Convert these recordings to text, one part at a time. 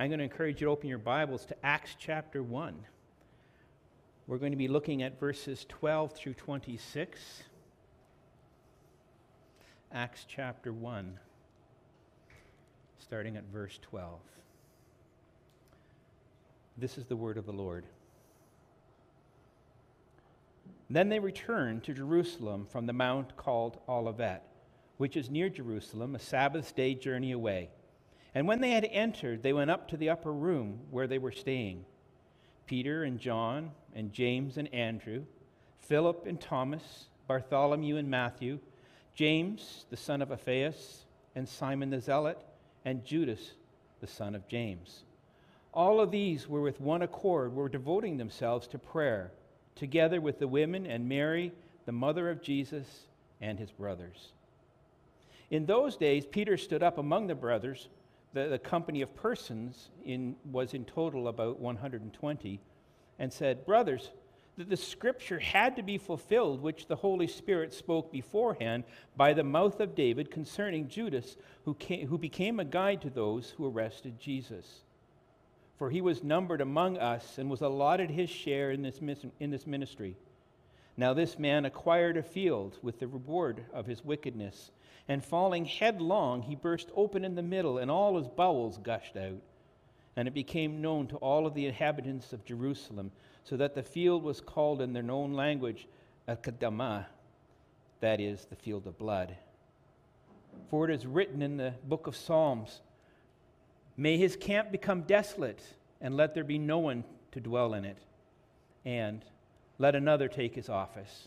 I'm going to encourage you to open your Bibles to Acts chapter 1. We're going to be looking at verses 12 through 26. Acts chapter 1, starting at verse 12. This is the word of the Lord. Then they returned to Jerusalem from the mount called Olivet, which is near Jerusalem, a Sabbath day journey away. And when they had entered, they went up to the upper room where they were staying. Peter and John and James and Andrew, Philip and Thomas, Bartholomew and Matthew, James the son of Alphaeus, and Simon the Zealot, and Judas the son of James. All of these were with one accord, were devoting themselves to prayer together with the women and Mary, the mother of Jesus, and his brothers. In those days, Peter stood up among the brothers. The, the company of persons in, was in total about 120, and said, Brothers, that the scripture had to be fulfilled, which the Holy Spirit spoke beforehand by the mouth of David concerning Judas, who, came, who became a guide to those who arrested Jesus for he was numbered among us and was allotted his share in this, in this ministry. Now, this man acquired a field with the reward of his wickedness, and falling headlong, he burst open in the middle, and all his bowels gushed out. And it became known to all of the inhabitants of Jerusalem, so that the field was called in their known language Akeldama, that is, the field of blood. For it is written in the book of Psalms, May his camp become desolate, and let there be no one to dwell in it. And let another take his office.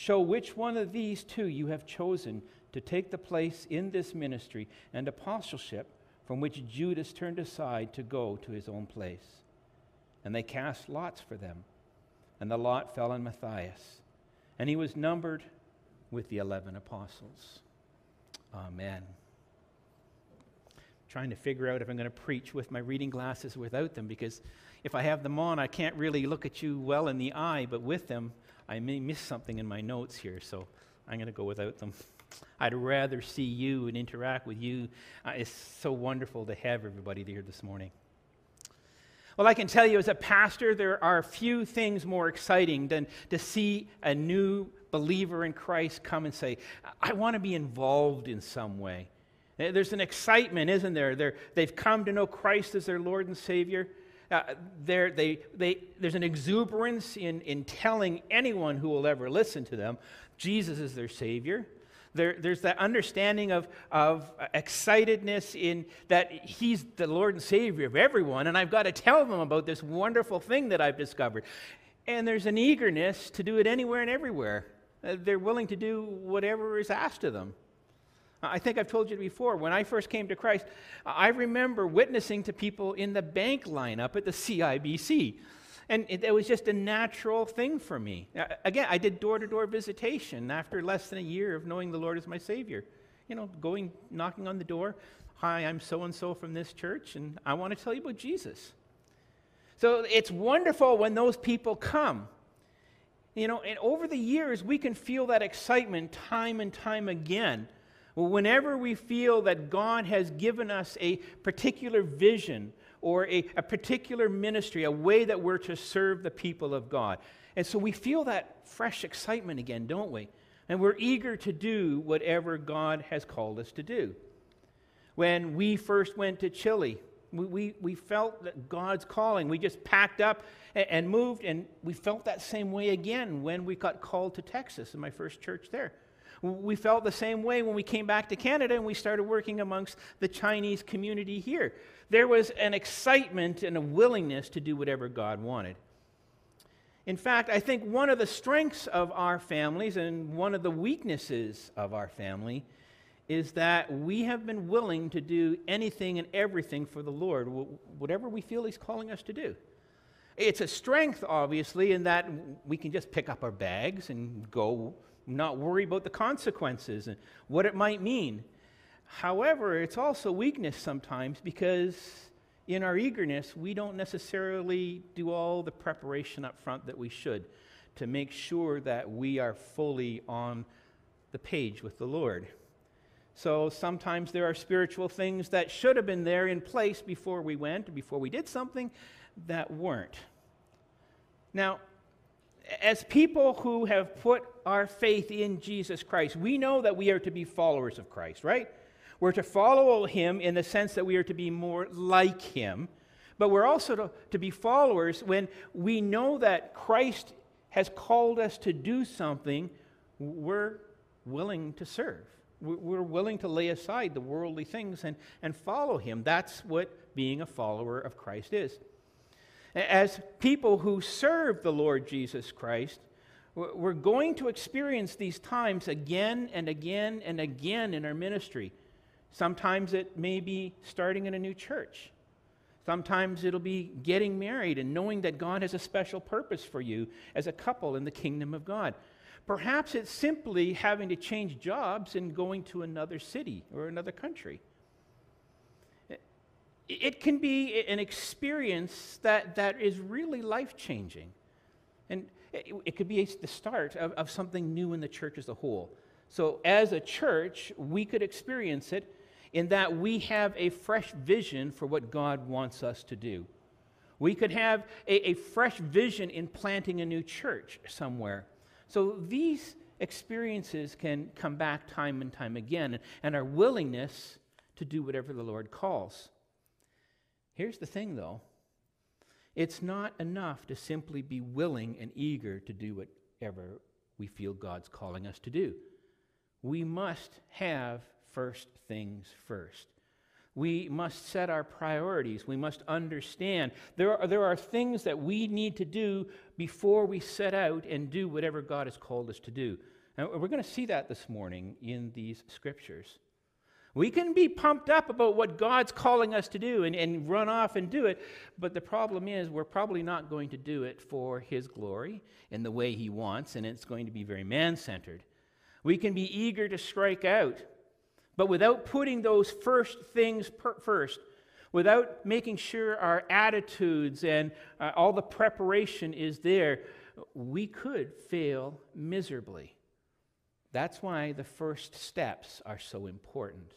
show which one of these two you have chosen to take the place in this ministry and apostleship from which Judas turned aside to go to his own place. And they cast lots for them, and the lot fell on Matthias, and he was numbered with the eleven apostles. Amen trying to figure out if I'm going to preach with my reading glasses without them because if I have them on, I can't really look at you well in the eye, but with them, I may miss something in my notes here, so I'm going to go without them. I'd rather see you and interact with you. Uh, it's so wonderful to have everybody here this morning. Well, I can tell you as a pastor, there are few things more exciting than to see a new believer in Christ come and say, I want to be involved in some way. There's an excitement, isn't there? They're, they've come to know Christ as their Lord and Savior. Uh, they, they, there's an exuberance in, in telling anyone who will ever listen to them Jesus is their Savior. There, there's that understanding of, of excitedness in that He's the Lord and Savior of everyone, and I've got to tell them about this wonderful thing that I've discovered. And there's an eagerness to do it anywhere and everywhere. Uh, they're willing to do whatever is asked of them. I think I've told you before, when I first came to Christ, I remember witnessing to people in the bank lineup at the CIBC. And it, it was just a natural thing for me. Uh, again, I did door to door visitation after less than a year of knowing the Lord as my Savior. You know, going, knocking on the door. Hi, I'm so and so from this church, and I want to tell you about Jesus. So it's wonderful when those people come. You know, and over the years, we can feel that excitement time and time again whenever we feel that God has given us a particular vision or a, a particular ministry, a way that we're to serve the people of God. And so we feel that fresh excitement again, don't we? And we're eager to do whatever God has called us to do. When we first went to Chile, we, we, we felt that God's calling. We just packed up and, and moved, and we felt that same way again when we got called to Texas in my first church there. We felt the same way when we came back to Canada and we started working amongst the Chinese community here. There was an excitement and a willingness to do whatever God wanted. In fact, I think one of the strengths of our families and one of the weaknesses of our family is that we have been willing to do anything and everything for the Lord, whatever we feel He's calling us to do. It's a strength, obviously, in that we can just pick up our bags and go, not worry about the consequences and what it might mean. However, it's also weakness sometimes because in our eagerness, we don't necessarily do all the preparation up front that we should to make sure that we are fully on the page with the Lord. So sometimes there are spiritual things that should have been there in place before we went, before we did something that weren't. Now, as people who have put our faith in Jesus Christ, we know that we are to be followers of Christ, right? We're to follow him in the sense that we are to be more like him, but we're also to, to be followers when we know that Christ has called us to do something, we're willing to serve. We're willing to lay aside the worldly things and, and follow him. That's what being a follower of Christ is. As people who serve the Lord Jesus Christ, we're going to experience these times again and again and again in our ministry. Sometimes it may be starting in a new church. Sometimes it'll be getting married and knowing that God has a special purpose for you as a couple in the kingdom of God. Perhaps it's simply having to change jobs and going to another city or another country. It can be an experience that, that is really life changing. And it, it, could be the start of, of something new in the church as a whole. So, as a church, we could experience it in that we have a fresh vision for what God wants us to do. We could have a, a fresh vision in planting a new church somewhere. So these experiences can come back time and time again, and our willingness to do whatever the Lord calls. Here's the thing, though it's not enough to simply be willing and eager to do whatever we feel God's calling us to do. We must have first things first. We must set our priorities. We must understand there are, there are things that we need to do before we set out and do whatever God has called us to do. And we're going to see that this morning in these scriptures. We can be pumped up about what God's calling us to do and, and run off and do it, but the problem is we're probably not going to do it for His glory in the way He wants, and it's going to be very man centered. We can be eager to strike out but without putting those first things per- first, without making sure our attitudes and uh, all the preparation is there, we could fail miserably. That's why the first steps are so important.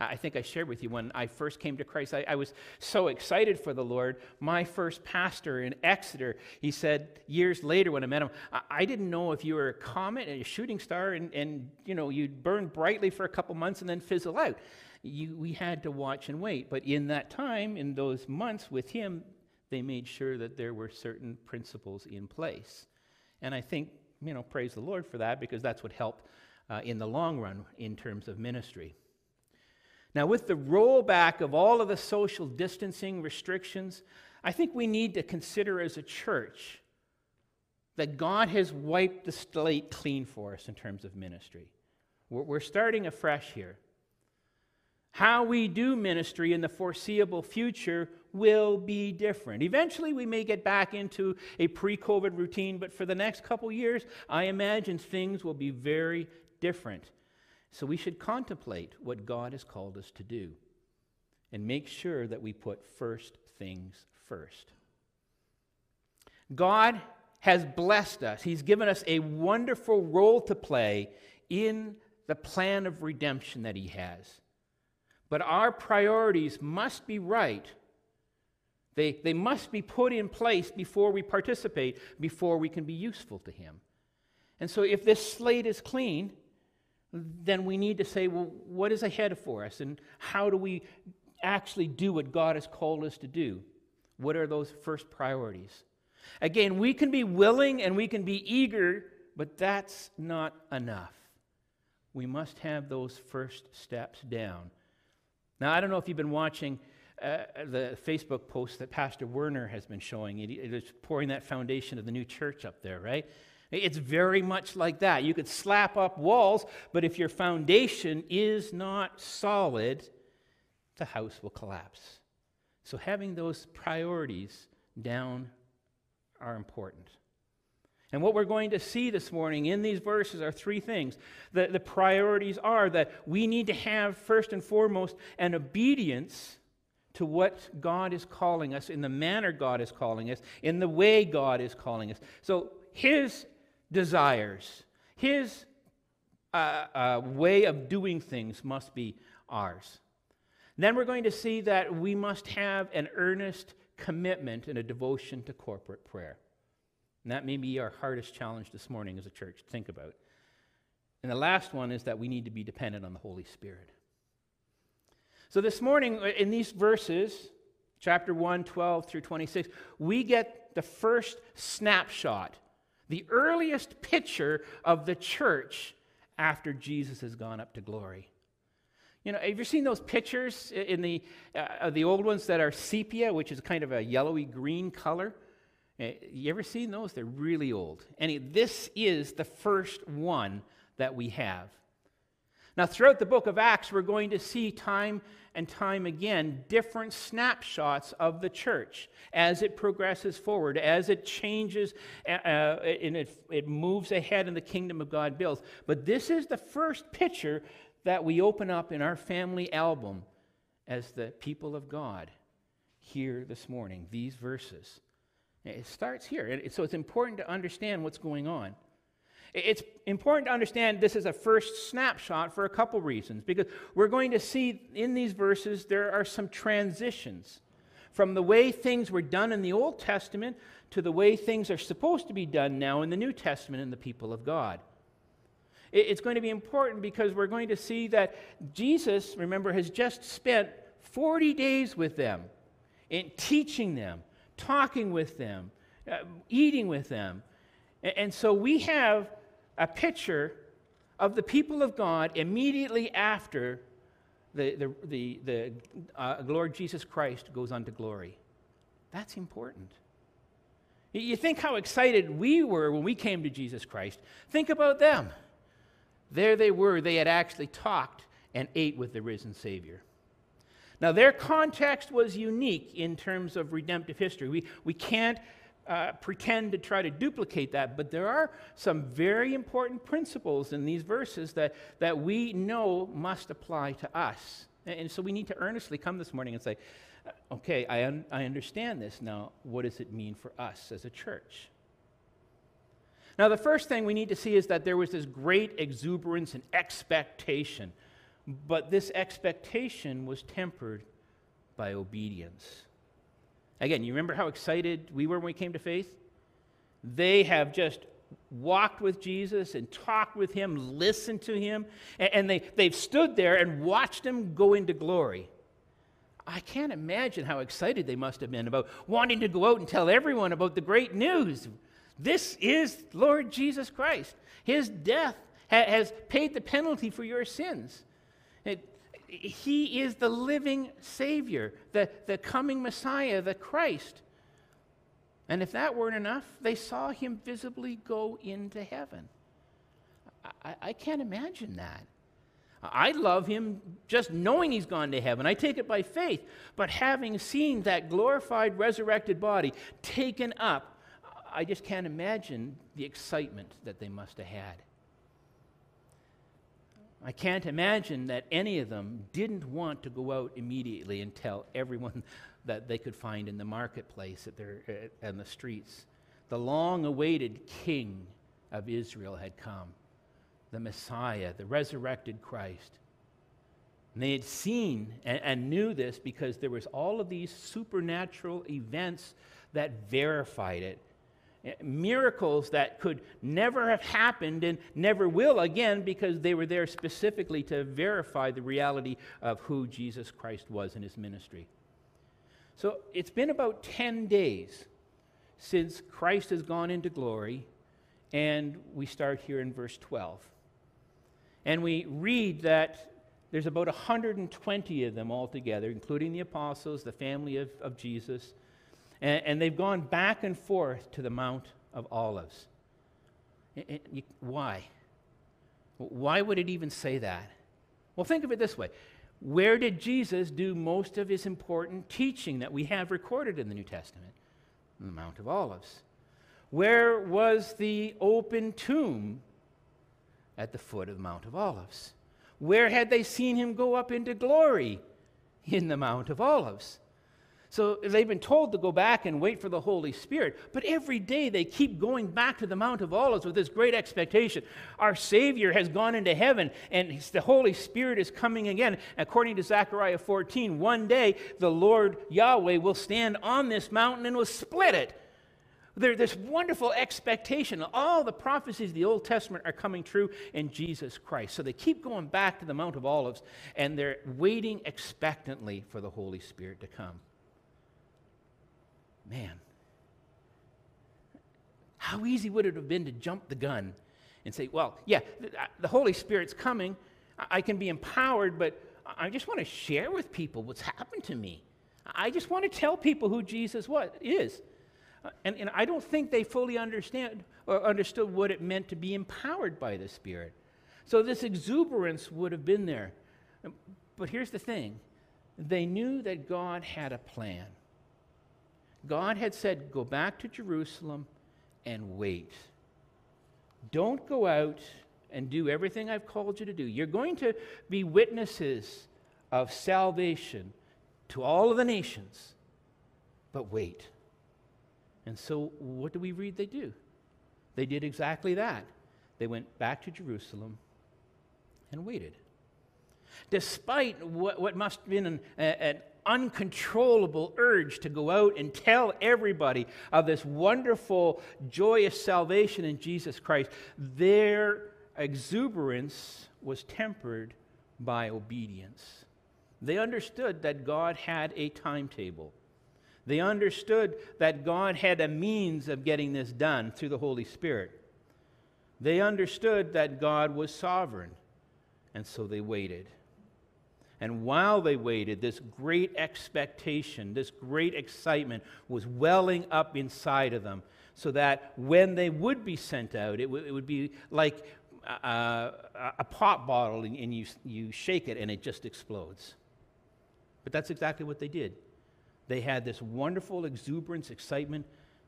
I think I shared with you when I first came to Christ, I, I, was so excited for the Lord. My first pastor in Exeter, he said years later when I met him, I, I didn't know if you were a comet, and a shooting star, and, and you know, you'd burn brightly for a couple months and then fizzle out. You, we had to watch and wait. But in that time, in those months with him, they made sure that there were certain principles in place. And I think, you know, praise the Lord for that because that's what helped uh, in the long run in terms of ministry. Now, with the rollback of all of the social distancing restrictions, I think we need to consider as a church that God has wiped the slate clean for us in terms of ministry. We're starting afresh here. How we do ministry in the foreseeable future will be different. Eventually, we may get back into a pre COVID routine, but for the next couple years, I imagine things will be very different. So we should contemplate what God has called us to do and make sure that we put first things first. God has blessed us, He's given us a wonderful role to play in the plan of redemption that He has. But our priorities must be right. They, they must be put in place before we participate, before we can be useful to Him. And so, if this slate is clean, then we need to say, well, what is ahead for us? And how do we actually do what God has called us to do? What are those first priorities? Again, we can be willing and we can be eager, but that's not enough. We must have those first steps down. Now, I don't know if you've been watching uh, the Facebook post that Pastor Werner has been showing. It is pouring that foundation of the new church up there, right? It's very much like that. You could slap up walls, but if your foundation is not solid, the house will collapse. So, having those priorities down are important. And what we're going to see this morning in these verses are three things. The, the priorities are that we need to have, first and foremost, an obedience to what God is calling us, in the manner God is calling us, in the way God is calling us. So, His desires, His uh, uh, way of doing things must be ours. Then we're going to see that we must have an earnest commitment and a devotion to corporate prayer. And that may be our hardest challenge this morning as a church to think about. And the last one is that we need to be dependent on the Holy Spirit. So this morning, uh, in these verses, chapter 1, 12 through 26, we get the first snapshot, the earliest picture of the church after Jesus has gone up to glory. You know, have you seen those pictures in the, uh, the old ones that are sepia, which is kind of a yellowy green color? Uh, you ever seen those? They're really old. And this is the first one that we have. Now, throughout the book of Acts, we're going to see time and time again different snapshots of the church as it progresses forward, as it changes uh, and it, it moves ahead in the kingdom of God builds. But this is the first picture that we open up in our family album as the people of God here this morning, these verses. It starts here. So it's important to understand what's going on. It's important to understand this is a first snapshot for a couple reasons, because we're going to see in these verses there are some transitions from the way things were done in the Old Testament to the way things are supposed to be done now in the New Testament in the people of God. It's going to be important because we're going to see that Jesus, remember, has just spent 40 days with them in teaching them, talking with them, uh, eating with them. And, and so we have a picture of the people of God immediately after the, the, the, the uh, Lord Jesus Christ goes unto glory. That's important. You think how excited we were when we came to Jesus Christ. Think about them. There they were, they had actually talked and ate with the risen Savior. Now, their context was unique in terms of redemptive history. We, we can't uh, pretend to try to duplicate that, but there are some very important principles in these verses that, that we know must apply to us. And, and so we need to earnestly come this morning and say, uh, okay, I, un- I understand this. Now, what does it mean for us as a church? Now, the first thing we need to see is that there was this great exuberance and expectation, but this expectation was tempered by obedience. Again, you remember how excited we were when we came to faith? They have just walked with Jesus and talked with him, listened to him, and they, they've stood there and watched him go into glory. I can't imagine how excited they must have been about wanting to go out and tell everyone about the great news. This is Lord Jesus Christ. His death ha- has paid the penalty for your sins. It, he is the living Savior, the, the coming Messiah, the Christ. And if that weren't enough, they saw him visibly go into heaven. I, I can't imagine that. I love him just knowing he's gone to heaven. I take it by faith. But having seen that glorified, resurrected body taken up I just can't imagine the excitement that they must have had. I can't imagine that any of them didn't want to go out immediately and tell everyone that they could find in the marketplace at and eh, the streets. The long awaited King of Israel had come, the Messiah, the resurrected Christ. And they had seen and, and knew this because there was all of these supernatural events that verified it miracles that could never have happened and never will again because they were there specifically to verify the reality of who Jesus Christ was in his ministry. So it's been about 10 days since Christ has gone into glory, and we start here in verse 12. And we read that there's about 120 of them altogether, including the apostles, the family of, of Jesus and, and they've gone back and forth to the Mount of Olives. It, it, why? Why would it even say that? Well, think of it this way Where did Jesus do most of his important teaching that we have recorded in the New Testament? On the Mount of Olives. Where was the open tomb? At the foot of the Mount of Olives. Where had they seen him go up into glory? In the Mount of Olives. So they've been told to go back and wait for the Holy Spirit. But every day they keep going back to the Mount of Olives with this great expectation. Our Savior has gone into heaven and the Holy Spirit is coming again. According to Zechariah 14, one day the Lord Yahweh will stand on this mountain and will split it. There's this wonderful expectation. All the prophecies of the Old Testament are coming true in Jesus Christ. So they keep going back to the Mount of Olives and they're waiting expectantly for the Holy Spirit to come. Man, how easy would it have been to jump the gun and say, well, yeah, uh, the Holy Spirit's coming. I can be empowered, but I just want to share with people what's happened to me. I just want to tell people who Jesus was, is. Uh, and, and I don't think they fully understand or understood what it meant to be empowered by the Spirit. So this exuberance would have been there. But here's the thing they knew that God had a plan. God had said, Go back to Jerusalem and wait. Don't go out and do everything I've called you to do. You're going to be witnesses of salvation to all of the nations, but wait. And so, what do we read they do? They did exactly that. They went back to Jerusalem and waited. Despite what, what must have been an, an uncontrollable urge to go out and tell everybody of this wonderful, joyous salvation in Jesus Christ, their exuberance was tempered by obedience. They understood that God had a timetable. They understood that God had a means of getting this done through the Holy Spirit. They understood that God was sovereign, and so they waited. And while they waited, this great expectation, this great excitement was welling up inside of them, so that when they would be sent out, it, w- it would be like uh, a, a pop bottle and, and you, you shake it and it just explodes. But that's exactly what they did. They had this wonderful exuberance, excitement,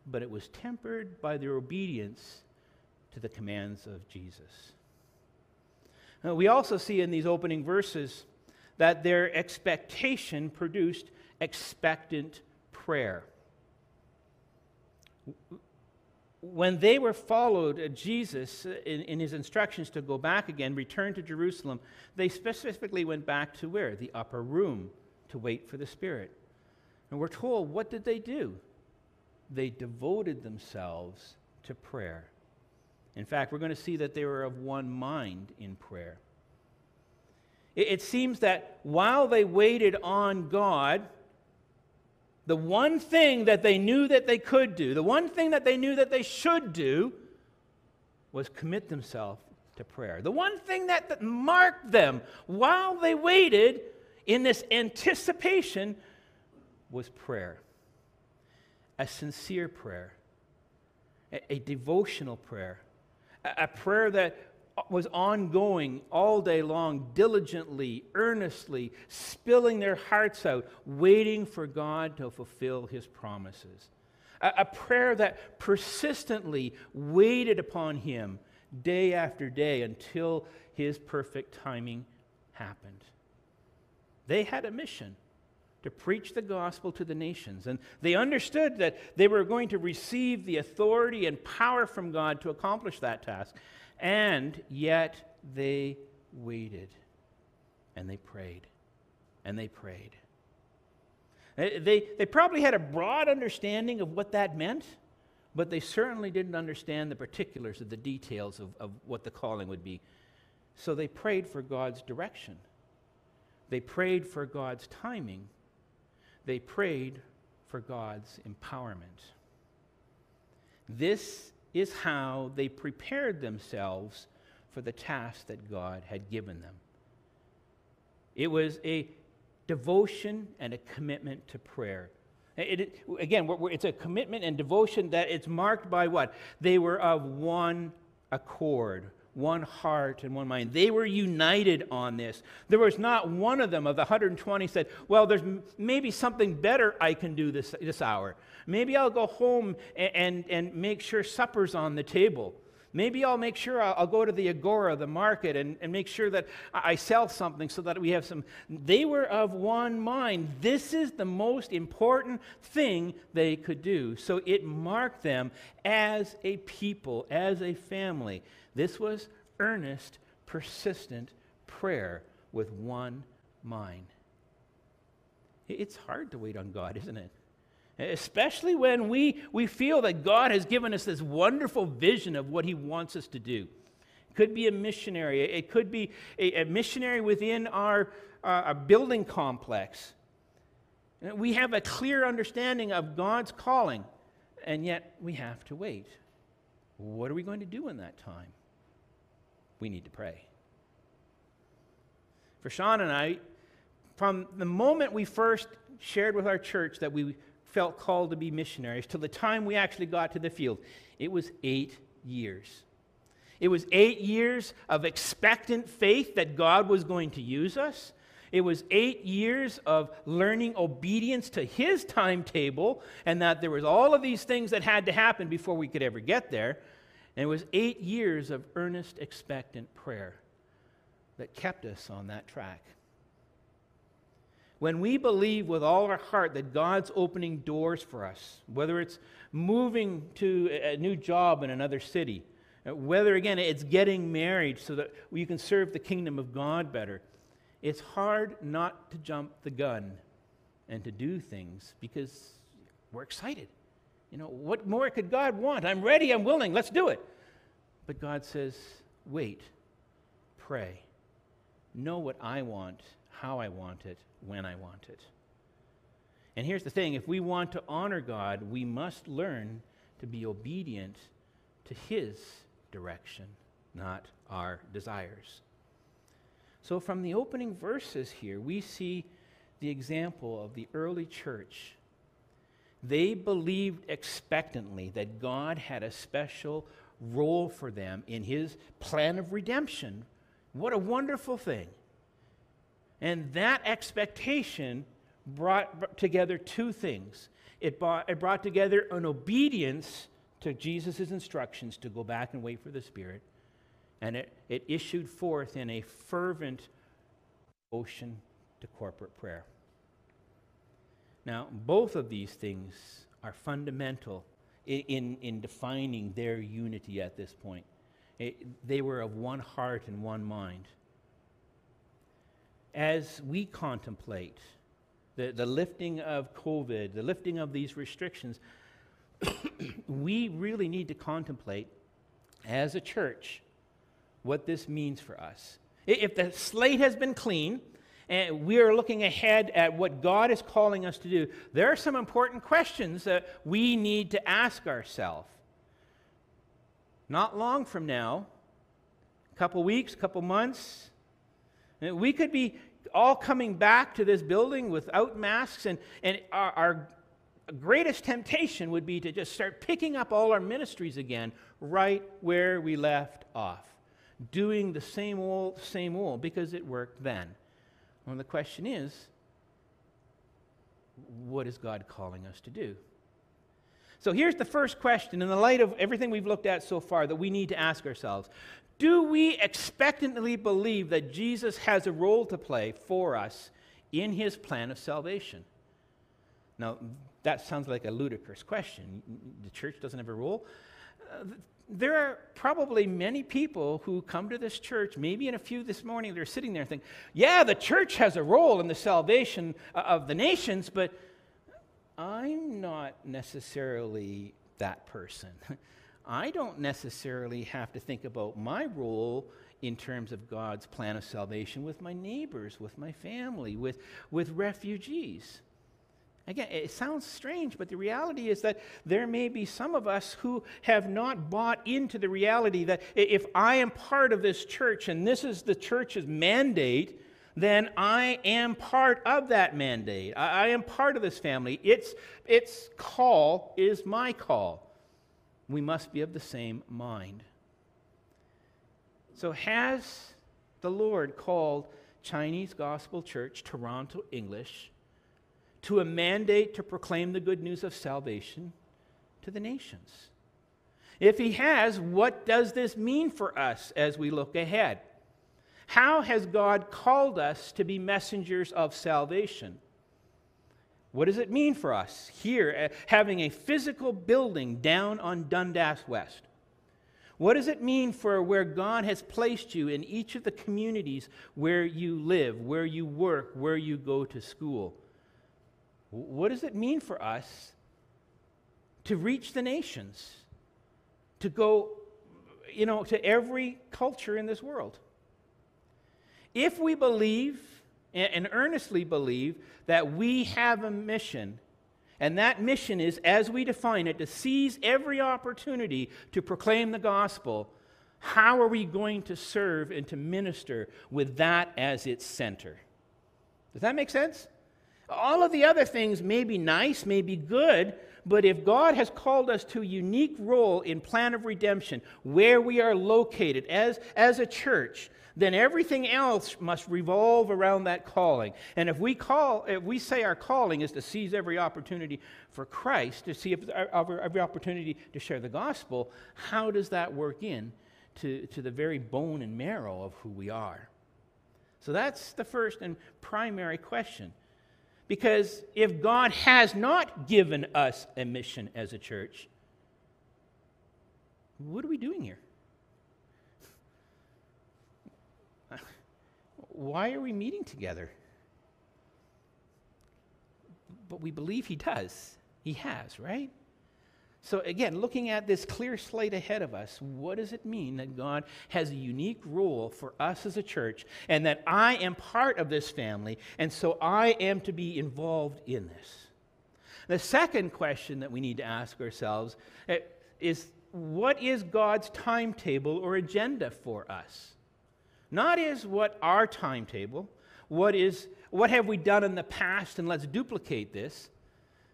but it was tempered by their obedience to the commands of Jesus. Now, we also see in these opening verses that their expectation produced expectant prayer. When they were followed, uh, Jesus, uh, in, in, his instructions to go back again, return to Jerusalem, they specifically went back to where? The upper room to wait for the Spirit. And we're told, what did they do? They devoted themselves to prayer. In fact, we're going to see that they were of one mind in prayer. It, seems that while they waited on God, the one thing that they knew that they could do, the one thing that they knew that they should do, was commit themselves to prayer. The one thing that, that marked them while they waited in this anticipation was prayer. A sincere prayer, a, a devotional prayer, a, a prayer that was ongoing all day long, diligently, earnestly, spilling their hearts out, waiting for God to fulfill his promises. A, a, prayer that persistently waited upon him day after day until his perfect timing happened. They had a mission to preach the gospel to the nations. And they understood that they were going to receive the authority and power from God to accomplish that task. And yet they waited and they prayed and they prayed. They, they probably had a broad understanding of what that meant, but they certainly didn't understand the particulars of the details of, of what the calling would be. So they prayed for God's direction. They prayed for God's timing. They prayed for God's empowerment. This is how they prepared themselves for the task that God had given them. It was a devotion and a commitment to prayer. It, it, again, it's a commitment and devotion that it's marked by what? They were of one accord, one heart and one mind. They were united on this. There was not one of them of the 120 said, Well, there's maybe something better I can do this, this hour. Maybe I'll go home and, and, and make sure supper's on the table. Maybe I'll make sure I'll, I'll go to the Agora, the market, and, and make sure that I sell something so that we have some. They were of one mind. This is the most important thing they could do. So it marked them as a people, as a family. This was earnest, persistent prayer with one mind. It's hard to wait on God, isn't it? especially when we, we feel that God has given us this wonderful vision of what He wants us to do. It could be a missionary, it could be a, a missionary within our, uh, our building complex. We have a clear understanding of God's calling, and yet we have to wait. What are we going to do in that time? We need to pray. For Sean and I, from the moment we first shared with our church that we felt called to be missionaries till the time we actually got to the field. It was eight years. It was eight years of expectant faith that God was going to use us. It was eight years of learning obedience to his timetable, and that there was all of these things that had to happen before we could ever get there. And it was eight years of earnest, expectant prayer that kept us on that track. When we believe with all our heart that God's opening doors for us, whether it's moving to a new job in another city, uh, whether again it's getting married so that you can serve the kingdom of God better, it's hard not to jump the gun and to do things because we're excited. You know, what more could God want? I'm ready, I'm willing, let's do it. But God says, wait, pray, know what I want, how I want it, when I want it. And here's the thing if we want to honor God, we must learn to be obedient to His direction, not our desires. So, from the opening verses here, we see the example of the early church. They believed expectantly that God had a special role for them in His plan of redemption. What a wonderful thing! And that expectation brought together two things it brought, it brought together an obedience to Jesus' instructions to go back and wait for the Spirit, and it, it issued forth in a fervent ocean to corporate prayer. Now, both of these things are fundamental in, in, in defining their unity at this point. It, they were of one heart and one mind as we contemplate the, the lifting of COVID, the lifting of these restrictions, we really need to contemplate as a church what this means for us. If the slate has been clean and we are looking ahead at what God is calling us to do, there are some important questions that we need to ask ourselves. Not long from now, a couple weeks, a couple months, eh, we could be all coming back to this building without masks, and, and our, our greatest temptation would be to just start picking up all our ministries again right where we left off, doing the same old, same old, because it worked then. Well, the question is, what is God calling us to do? So here's the first question in the light of everything we've looked at so far that we need to ask ourselves do we expectantly believe that Jesus has a role to play for us in his plan of salvation? Now, that sounds like a ludicrous question. The church doesn't have a role. Uh, There are probably many people who come to this church, maybe in a few this morning, they're sitting there and think, yeah, the church has a role in the salvation uh, of the nations, but I'm not necessarily that person. I don't necessarily have to think about my role in terms of God's plan of salvation with my neighbors, with my family, with, with refugees. Again, it sounds strange, but the reality is that there may be some of us who have not bought into the reality that if I am part of this church and this is the church's mandate, then I am part of that mandate. I, am part of this family. Its, its call is my call we must be of the same mind. So, has the Lord called Chinese Gospel Church, Toronto English, to a mandate to proclaim the good news of salvation to the nations? If He has, what does this mean for us as we look ahead? How has God called us to be messengers of salvation? What does it mean for us here, uh, having a physical building down on Dundas West? What does it mean for where God has placed you in each of the communities where you live, where you work, where you go to school? What does it mean for us to reach the nations, to go, you know, to every culture in this world? If we believe and earnestly believe that we have a mission, and that mission is, as we define it, to seize every opportunity to proclaim the gospel, how are we going to serve and to minister with that as its center? Does that make sense? All of the other things may be nice, may be good, but if God has called us to a unique role in plan of redemption, where we are located as, as a church, then everything else must revolve around that calling. And if we call, if we say our calling is to seize every opportunity for Christ, to see every opportunity to share the gospel, how does that work in to, to the very bone and marrow of who we are? So that's the first and primary question. Because if God has not given us a mission as a church, what are we doing here? why are we meeting together? But we believe he does. He has, right? So, again, looking at this clear slate ahead of us, what does it mean that God has a unique role for us as a church and that I am part of this family and so I am to be involved in this? The second question that we need to ask ourselves eh, is what is God's timetable or agenda for us? Not is what our timetable, what is what have we done in the past and let's duplicate this.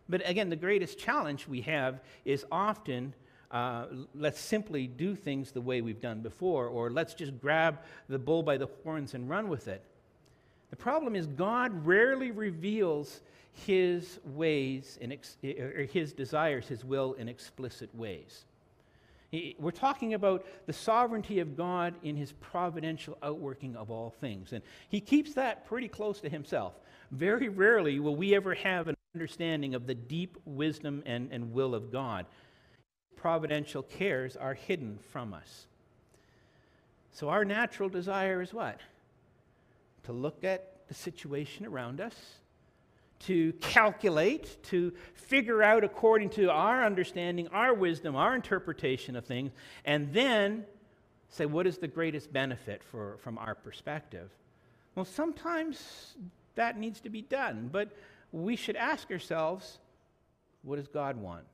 But again, the greatest challenge we have is often uh, let's simply do things the way we've done before, or let's just grab the bull by the horns and run with it. The problem is, God rarely reveals his ways, in ex- or his desires, his will in explicit ways. We're talking about the sovereignty of God in his providential outworking of all things. And he keeps that pretty close to himself. Very rarely will we ever have an understanding of the deep wisdom and, and will of God. Providential cares are hidden from us. So our natural desire is what? To look at the situation around us to calculate, to figure out according to our understanding, our wisdom, our interpretation of things, and then say, what is the greatest benefit for, from our perspective? Well, sometimes that needs to be done, but we should ask ourselves, what does God want?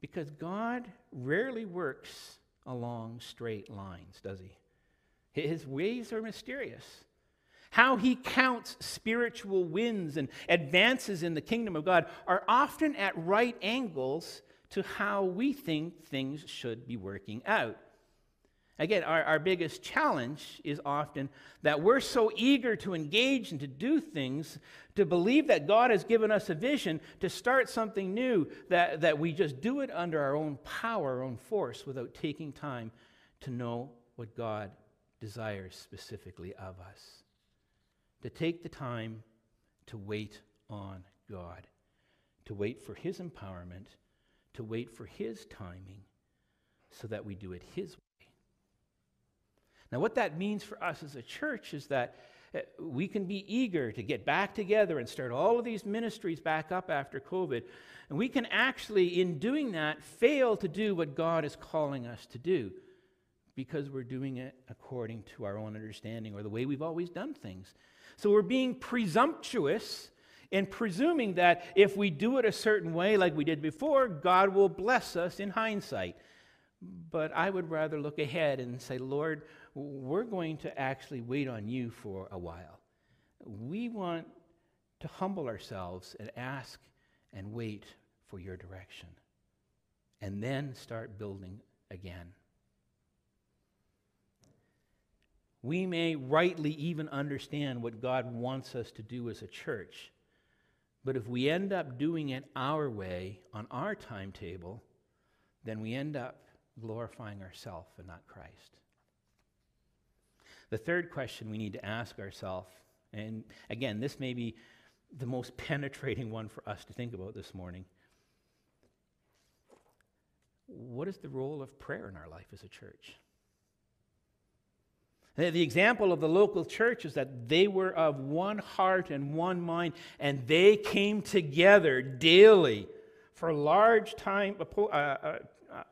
Because God rarely works along straight lines, does he? His ways are mysterious how he counts spiritual wins and advances in the kingdom of God are often at right angles to how we think things should be working out. Again, our, our biggest challenge is often that we're so eager to engage and to do things, to believe that God has given us a vision to start something new, that, that we just do it under our own power, our own force, without taking time to know what God desires specifically of us to take the time to wait on God, to wait for His empowerment, to wait for His timing, so that we do it His way. Now, what that means for us as a church is that uh, we can be eager to get back together and start all of these ministries back up after COVID. And we can actually, in doing that, fail to do what God is calling us to do because we're doing it according to our own understanding or the way we've always done things. So we're being presumptuous in presuming that if we do it a certain way, like we did before, God will bless us in hindsight. But I would rather look ahead and say, Lord, we're going to actually wait on you for a while. We want to humble ourselves and ask and wait for your direction, and then start building again. we may rightly even understand what God wants us to do as a church. But if we end up doing it our way on our timetable, then we end up glorifying ourselves and not Christ. The third question we need to ask ourselves, and again, this may be the most penetrating one for us to think about this morning. What is the role of prayer in our life as a church? The example of the local church is that they were of one heart and one mind, and they came together daily for large time, uh, uh, uh,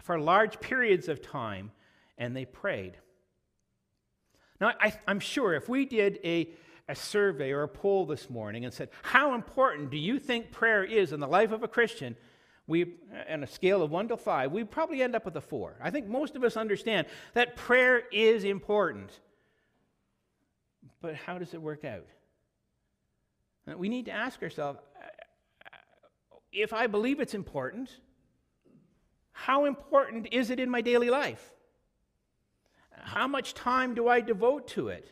for large periods of time, and they prayed. Now, I, am sure if we did a, a survey or a poll this morning and said, How important do you think prayer is in the life of a Christian? We, on a scale of one to five, we probably end up with a four. I think most of us understand that prayer is important. But how does it work out? We need to ask ourselves if I believe it's important, how important is it in my daily life? How much time do I devote to it?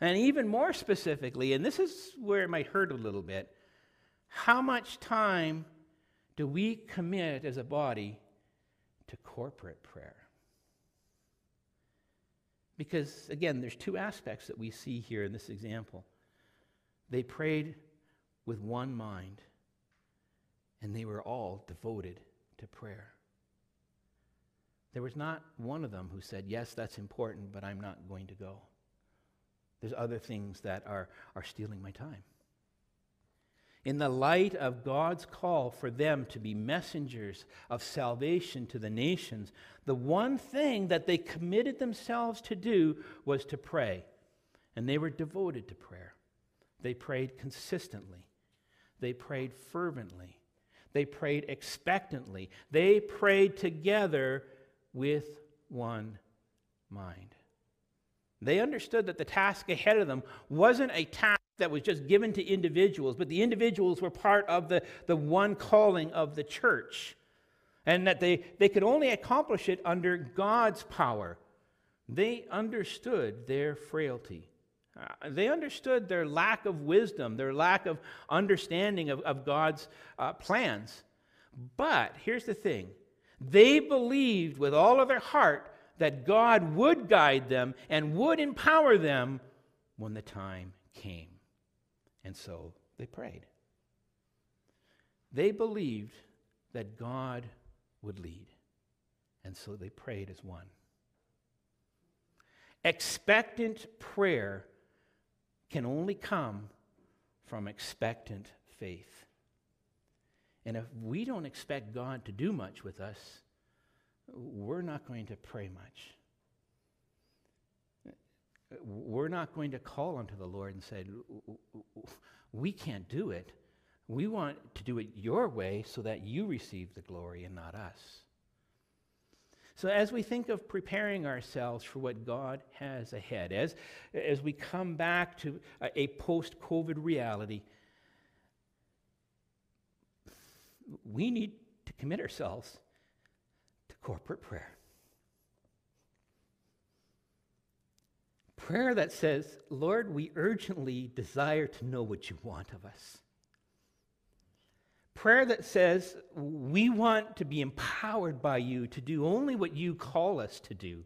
And even more specifically, and this is where it might hurt a little bit, how much time do we commit as a body to corporate prayer? Because, again, there's two aspects that we see here in this example. They prayed with one mind, and they were all devoted to prayer. There was not one of them who said, Yes, that's important, but I'm not going to go. There's other things that are, are stealing my time. In the light of God's call for them to be messengers of salvation to the nations, the one thing that they committed themselves to do was to pray. And they were devoted to prayer. They prayed consistently, they prayed fervently, they prayed expectantly, they prayed together with one mind. They understood that the task ahead of them wasn't a task that was just given to individuals, but the individuals were part of the, the one calling of the church. And that they, they could only accomplish it under God's power. They understood their frailty. Uh, they understood their lack of wisdom, their lack of understanding of, of God's uh, plans. But here's the thing they believed with all of their heart that God would guide them and would empower them when the time came. And so they prayed. They believed that God would lead. And so they prayed as one. Expectant prayer can only come from expectant faith. And if we don't expect God to do much with us, we're not going to pray much. We're not going to call unto the Lord and say, We can't do it. We want to do it your way so that you receive the glory and not us. So, as we think of preparing ourselves for what God has ahead, as, as we come back to a, post COVID reality, we need to commit ourselves to corporate prayer. Prayer that says, Lord, we urgently desire to know what you want of us. Prayer that says, we want to be empowered by you to do only what you call us to do.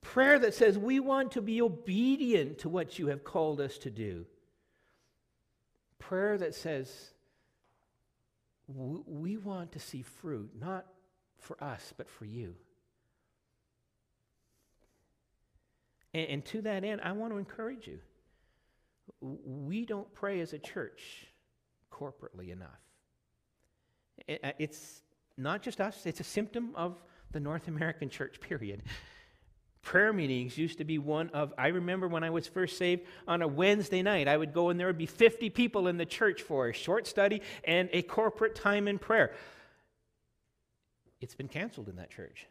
Prayer that says, we want to be obedient to what you have called us to do. Prayer that says, we want to see fruit, not for us, but for you. And, and, to that end, I want to encourage you. We don't pray as a church corporately enough. it's not just us, it's a symptom of the North American church, period prayer meetings used to be one of i remember when i was first saved on a wednesday night i would go and there would be 50 people in the church for a short study and a corporate time in prayer. It's been canceled in that church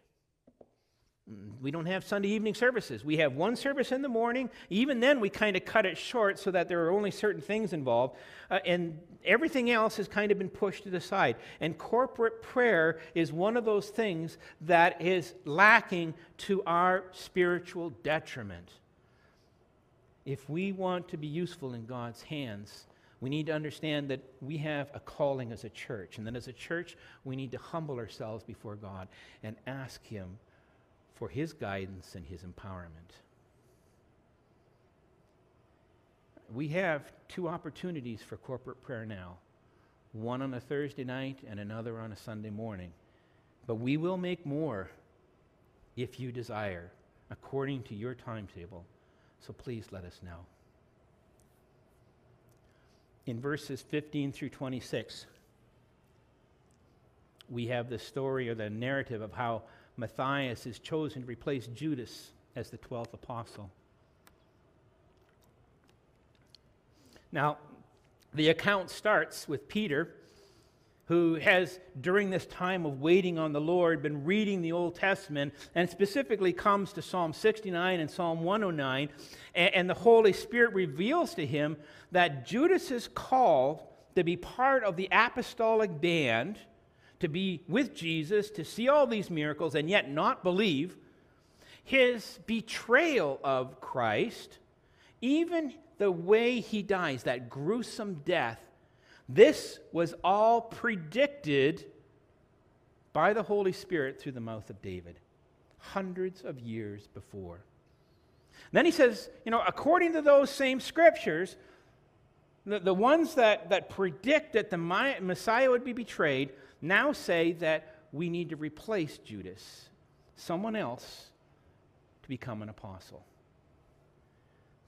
We don't have Sunday evening services. We have one service in the morning. Even then, we kind of cut it short so that there are only certain things involved. Uh, and everything else has kind of been pushed to the side. And corporate prayer is one of those things that is lacking to our spiritual detriment. If we want to be useful in God's hands, we need to understand that we have a calling as a church. And that as a church, we need to humble ourselves before God and ask Him for His guidance and His empowerment. We have two opportunities for corporate prayer now one on a Thursday night and another on a Sunday morning. But we will make more if you desire, according to your timetable. So please let us know. In verses 15 through 26, we have the story or the narrative of how Matthias is chosen to replace Judas as the 12th apostle. Now, the account starts with Peter, who has, during this time of waiting on the Lord, been reading the Old Testament and specifically comes to Psalm 69 and Psalm 109. And, and the Holy Spirit reveals to him that Judas is called to be part of the apostolic band to be with Jesus, to see all these miracles, and yet not believe, his betrayal of Christ, even the way he dies, that gruesome death, this was all predicted by the Holy Spirit through the mouth of David, hundreds of years before. Then he says, you know, according to those same scriptures, the, the ones that, that predict that the Messiah would be betrayed, now say that we need to replace Judas, someone else, to become an apostle.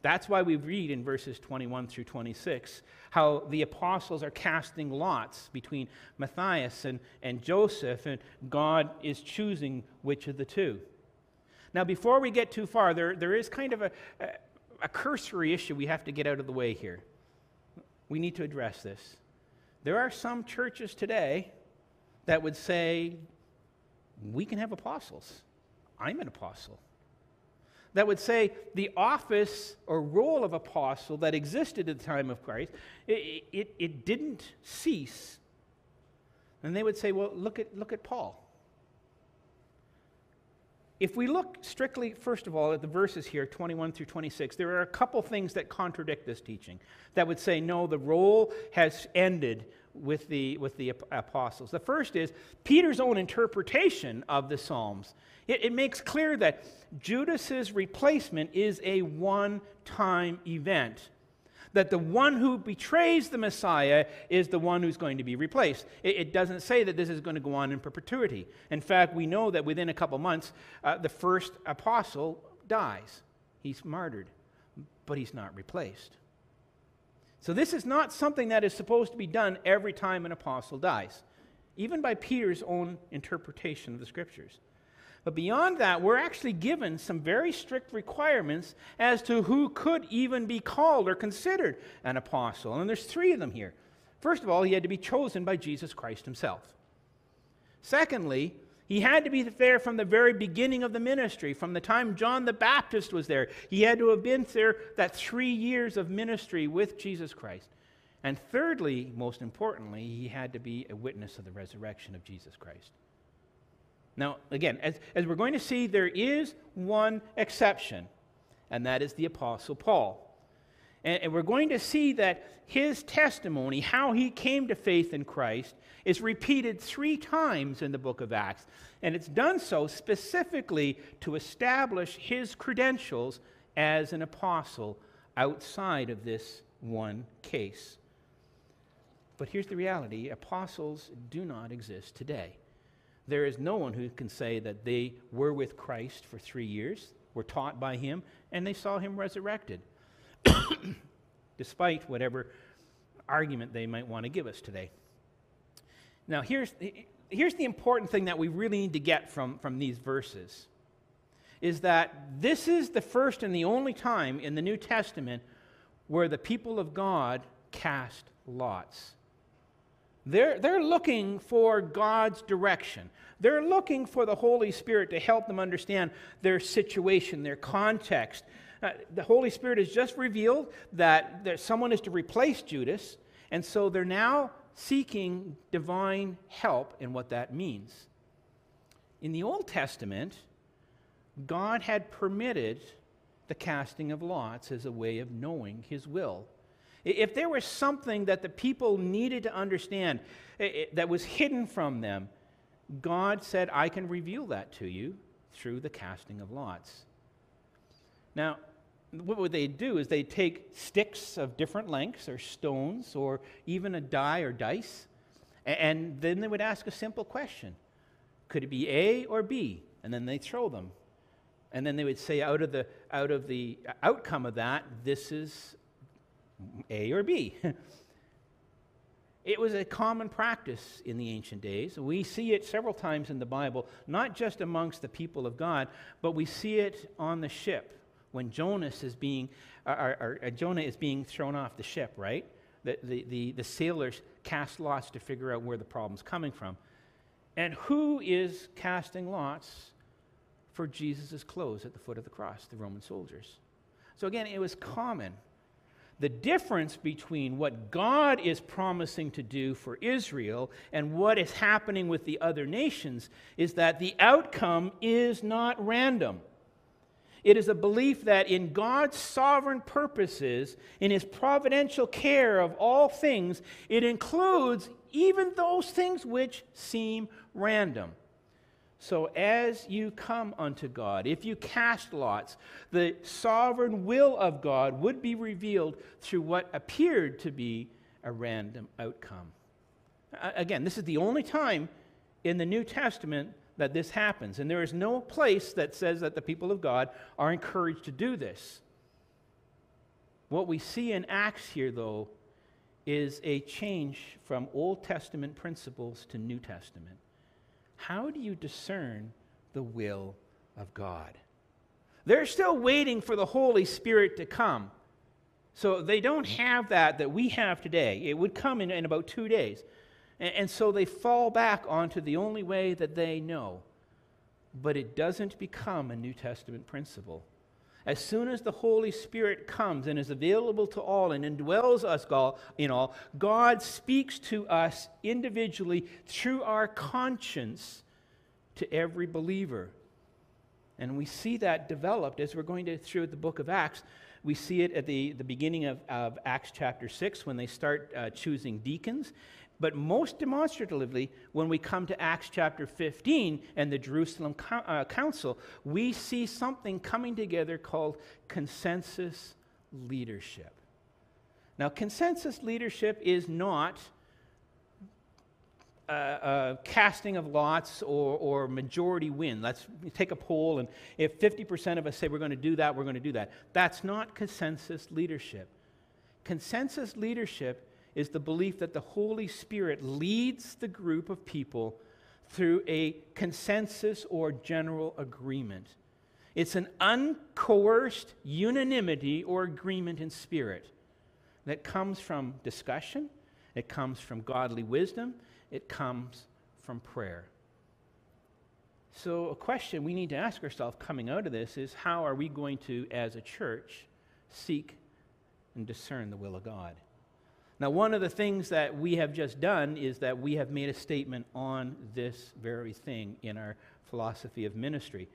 That's why we read in verses 21 through 26 how the apostles are casting lots between Matthias and, and Joseph, and God is choosing which of the two. Now, before we get too far, there, there is kind of a, a, a cursory issue we have to get out of the way here. We need to address this. There are some churches today that would say, we can have apostles. I'm an apostle. That would say the office or role of apostle that existed at the time of Christ, it, it, it didn't cease. And they would say, well, look at, look at Paul. If we look strictly, first of all, at the verses here, 21 through 26, there are a couple things that contradict this teaching that would say, no, the role has ended with the, with the apostles. The first is Peter's own interpretation of the Psalms. It, it makes clear that Judas's replacement is a one time event. That the one who betrays the Messiah is the one who's going to be replaced. It, it doesn't say that this is going to go on in perpetuity. In fact, we know that within a couple months, uh, the first apostle dies. He's martyred, but he's not replaced. So, this is not something that is supposed to be done every time an apostle dies, even by Peter's own interpretation of the scriptures. But beyond that, we're actually given some very strict requirements as to who could even be called or considered an apostle. And there's three of them here. First of all, he had to be chosen by Jesus Christ himself. Secondly, he had to be there from the very beginning of the ministry, from the time John the Baptist was there. He had to have been there that three years of ministry with Jesus Christ. And thirdly, most importantly, he had to be a witness of the resurrection of Jesus Christ. Now, again, as, as we're going to see, there is one exception, and that is the Apostle Paul. And, and we're going to see that his testimony, how he came to faith in Christ, is repeated three times in the book of Acts. And it's done so specifically to establish his credentials as an apostle outside of this one case. But here's the reality apostles do not exist today. There is no one who can say that they were with Christ for three years, were taught by him, and they saw him resurrected, despite whatever argument they might want to give us today. Now, here's, here's the important thing that we really need to get from, from these verses is that this is the first and the only time in the New Testament where the people of God cast lots. They're, they're looking for God's direction. They're looking for the Holy Spirit to help them understand their situation, their context. Uh, the Holy Spirit has just revealed that, that someone is to replace Judas, and so they're now seeking divine help in what that means. In the Old Testament, God had permitted the casting of lots as a way of knowing his will. If there was something that the people needed to understand that was hidden from them, God said, I can reveal that to you through the casting of lots. Now, what would they do is they take sticks of different lengths or stones or even a die or dice, and then they would ask a simple question Could it be A or B? And then they throw them. And then they would say, out of the, out of the outcome of that, this is A or B. it was a common practice in the ancient days. We see it several times in the Bible, not just amongst the people of God, but we see it on the ship when Jonas is being, or, or, or uh, Jonah is being thrown off the ship, right? The, the, the, the sailors cast lots to figure out where the problem's coming from. And who is casting lots for Jesus' clothes at the foot of the cross? The Roman soldiers. So again, it was common. The difference between what God is promising to do for Israel and what is happening with the other nations is that the outcome is not random. It is a belief that in God's sovereign purposes, in his providential care of all things, it includes even those things which seem random. So, as you come unto God, if you cast lots, the sovereign will of God would be revealed through what appeared to be a random outcome. Again, this is the only time in the New Testament that this happens. And there is no place that says that the people of God are encouraged to do this. What we see in Acts here, though, is a change from Old Testament principles to New Testament. How do you discern the will of God? They're still waiting for the Holy Spirit to come. So they don't have that that we have today. It would come in, in about two days. And, and so they fall back onto the only way that they know. But it doesn't become a New Testament principle. As soon as the Holy Spirit comes and is available to all and indwells us all in all, God speaks to us individually through our conscience to every believer. And we see that developed as we're going to through the book of Acts. We see it at the, the beginning of, of Acts chapter 6 when they start uh, choosing deacons. But most demonstratively, when we come to Acts chapter 15 and the Jerusalem uh, Council, we see something coming together called consensus leadership. Now, consensus leadership is not a, a casting of lots or, or majority win. Let's take a poll, and if 50% of us say we're going to do that, we're going to do that. That's not consensus leadership. Consensus leadership is the belief that the Holy Spirit leads the group of people through a consensus or general agreement. It's an uncoerced unanimity or agreement in spirit that comes from discussion, it comes from godly wisdom, it comes from prayer. So, a question we need to ask ourselves coming out of this is how are we going to, as a church, seek and discern the will of God? Now, one of the things that we have just done is that we have made a statement on this very thing in our philosophy of ministry.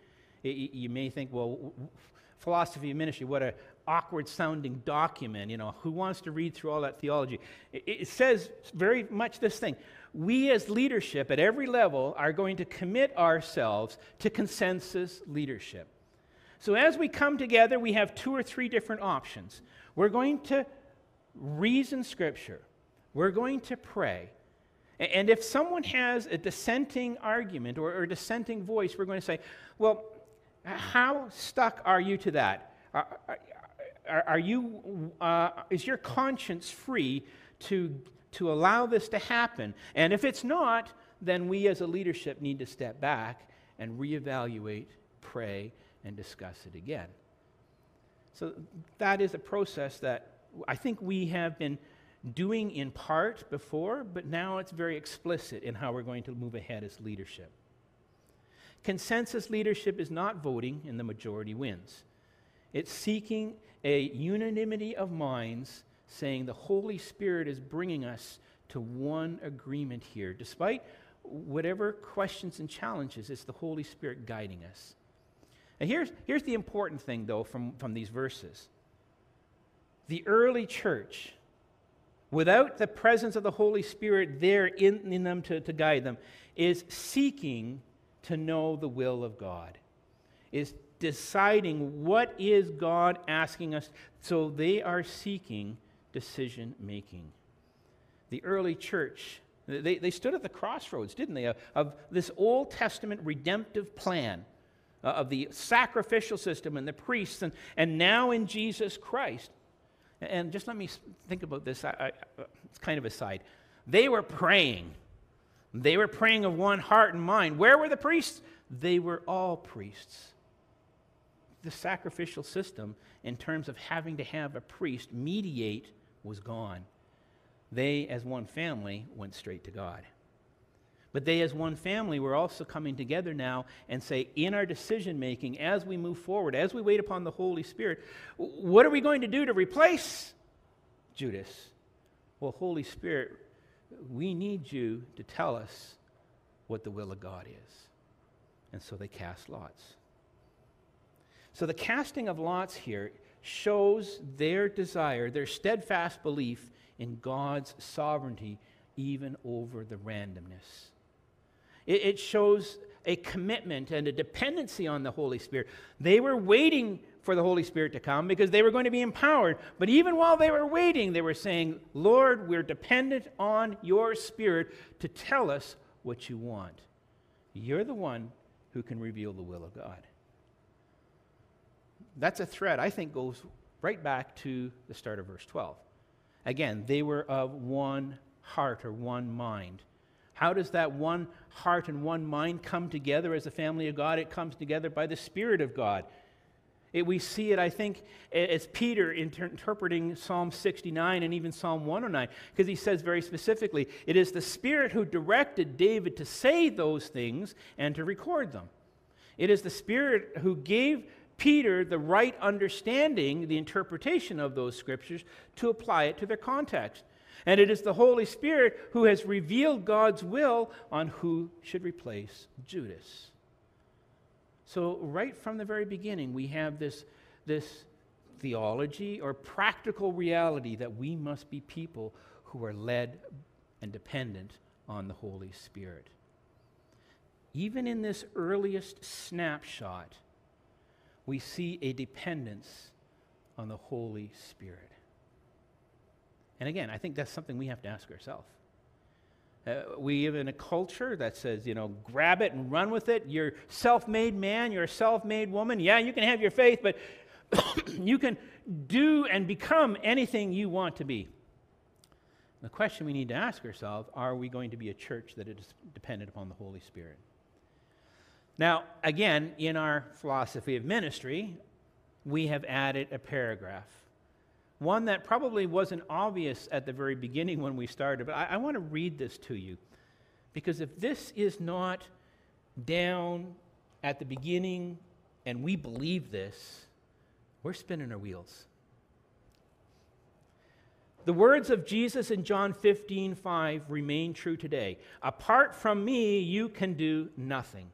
It, you may think, well, philosophy of ministry, what an awkward sounding document. You know, who wants to read through all that theology? It, it says very much this thing. We as leadership at every level are going to commit ourselves to consensus leadership. So as we come together, we have two or three different options. We're going to reason Scripture. We're going to pray. And if someone has a dissenting argument or, a dissenting voice, we're going to say, well, how stuck are you to that? Are, are, are you, uh, is your conscience free to, to allow this to happen? And if it's not, then we as a leadership need to step back and reevaluate, pray, and discuss it again. So that is a process that I think we have been doing in part before, but now it's very explicit in how we're going to move ahead as leadership. Consensus leadership is not voting and the majority wins. It's seeking a unanimity of minds, saying the Holy Spirit is bringing us to one agreement here. Despite whatever questions and challenges, it's the Holy Spirit guiding us. And here's, here's the important thing, though, from, from these verses. The early church, without the presence of the Holy Spirit there in, in them to, to guide them, is seeking to know the will of God, is deciding what is God asking us. So they are seeking decision making. The early church, they, they stood at the crossroads, didn't they, of, of this Old Testament redemptive plan uh, of the sacrificial system and the priests, and, and now in Jesus Christ. And just let me think about this. I, I, uh, it's kind of a side. They were praying. They were praying of one heart and mind. Where were the priests? They were all priests. The sacrificial system, in terms of having to have a priest mediate, was gone. They, as one family, went straight to God. But they, as one family, were also coming together now and say, in our decision making, as we move forward, as we wait upon the Holy Spirit, what are we going to do to replace Judas? Well, Holy Spirit, we need you to tell us what the will of God is. And so they cast lots. So the casting of lots here shows their desire, their steadfast belief in God's sovereignty, even over the randomness. It, it shows a commitment and a dependency on the Holy Spirit. They were waiting for the Holy Spirit to come because they were going to be empowered. But even while they were waiting, they were saying, Lord, we're dependent on your Spirit to tell us what you want. You're the one who can reveal the will of God. That's a thread I think goes right back to the start of verse 12. Again, they were of one heart or one mind. How does that one heart and one mind come together as a family of God? It comes together by the Spirit of God. It, we see it, I think, as Peter inter- interpreting Psalm 69 and even Psalm 109, because he says very specifically, it is the Spirit who directed David to say those things and to record them. It is the Spirit who gave Peter the right understanding, the interpretation of those scriptures, to apply it to their context. And it is the Holy Spirit who has revealed God's will on who should replace Judas. So, right from the very beginning, we have this, this theology or practical reality that we must be people who are led and dependent on the Holy Spirit. Even in this earliest snapshot, we see a dependence on the Holy Spirit. And again, I think that's something we have to ask ourselves. Uh, we live in a culture that says, you know, grab it and run with it. You're self made man, you're a self made woman. Yeah, you can have your faith, but you can do and become anything you want to be. The question we need to ask ourselves are we going to be a church that is dependent upon the Holy Spirit? Now, again, in our philosophy of ministry, we have added a paragraph one that probably wasn't obvious at the very beginning when we started, but I, I want to read this to you. Because if this is not down at the beginning and we believe this, we're spinning our wheels. The words of Jesus in John 15, 5 remain true today. Apart from me, you can do nothing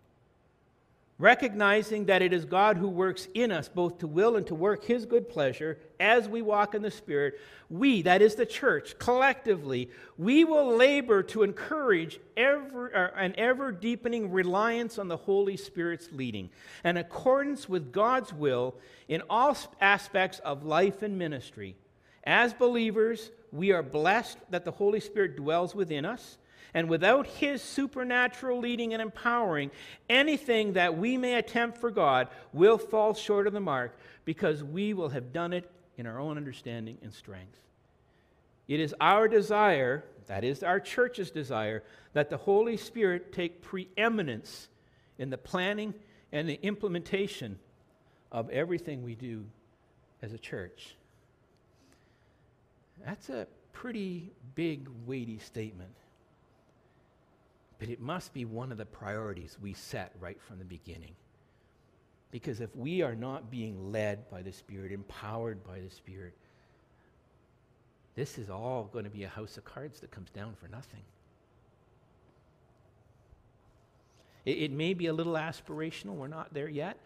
recognizing that it is God who works in us both to will and to work his good pleasure as we walk in the Spirit, we, that is the church, collectively, we will labor to encourage ever, uh, an ever deepening reliance on the Holy Spirit's leading, in accordance with God's will in all aspects of life and ministry. As believers, we are blessed that the Holy Spirit dwells within us and without His supernatural leading and empowering, anything that we may attempt for God will fall short of the mark because we will have done it in our own understanding and strength. It is our desire, that is our church's desire, that the Holy Spirit take preeminence in the planning and the implementation of everything we do as a church. That's a pretty big, weighty statement. But it must be one of the priorities we set right from the beginning. Because if we are not being led by the Spirit, empowered by the Spirit, this is all going to be a house of cards that comes down for nothing. It, it, may be a little aspirational, we're not there yet,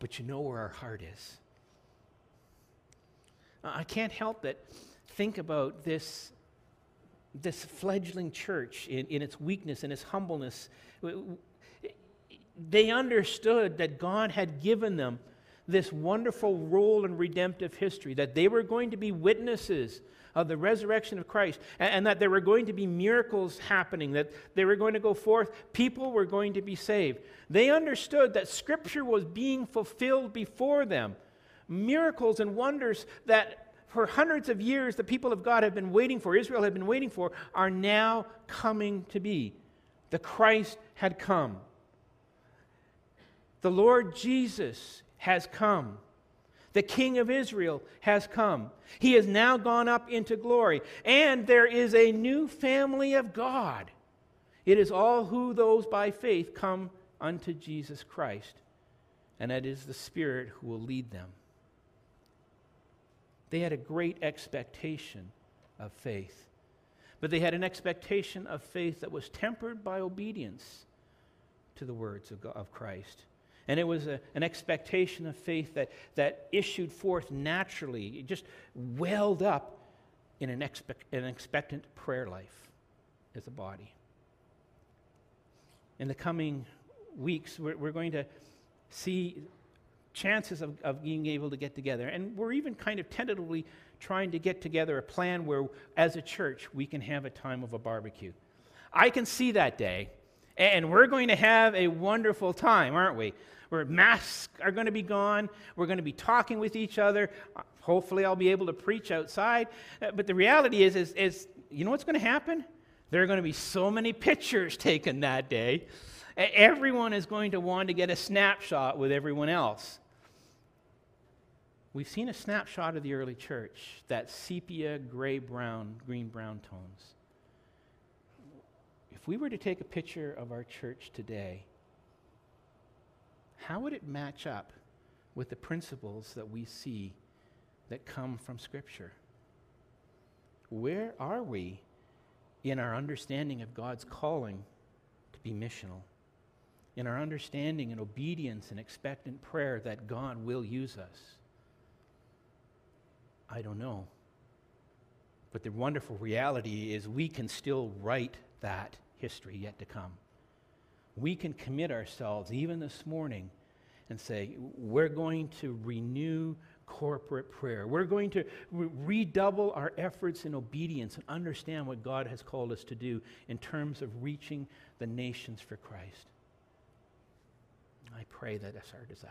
but you know where our heart is. I can't help but think about this, this fledgling church in, in its weakness and its humbleness. They understood that God had given them this wonderful role in redemptive history, that they were going to be witnesses of the resurrection of Christ, and, and, that there were going to be miracles happening, that they were going to go forth, people were going to be saved. They understood that Scripture was being fulfilled before them. Miracles and wonders that for hundreds of years the people of God have been waiting for, Israel had been waiting for, are now coming to be. The Christ had come. The Lord Jesus has come. The King of Israel has come. He has now gone up into glory. And there is a new family of God. It is all who those by faith come unto Jesus Christ. And it is the Spirit who will lead them. They had a great expectation of faith. But they had an expectation of faith that was tempered by obedience to the words of, God, of Christ. And it was a, an expectation of faith that, that issued forth naturally, it just welled up in an, expect, an expectant prayer life as a body. In the coming weeks, we're, we're going to see chances of, of being able to get together. And we're even kind of tentatively trying to get together a plan where, as a church, we can have a time of a barbecue. I can see that day, and we're going to have a wonderful time, aren't we? Where masks are going to be gone, we're going to be talking with each other. Hopefully, I'll be able to preach outside. Uh, but the reality is, is, is you know what's going to happen? There are going to be so many pictures taken that day. Everyone is going to want to get a snapshot with everyone else. We've seen a snapshot of the early church, that sepia, gray brown, green brown tones. If we were to take a picture of our church today, how would it match up with the principles that we see that come from Scripture? Where are we in our understanding of God's calling to be missional? In our understanding and obedience and expectant prayer that God will use us? I don't know. But the wonderful reality is we can still write that history yet to come. We can commit ourselves, even this morning, and say, we're going to renew corporate prayer. We're going to re- redouble our efforts in obedience and understand what God has called us to do in terms of reaching the nations for Christ. I pray that that's our desire.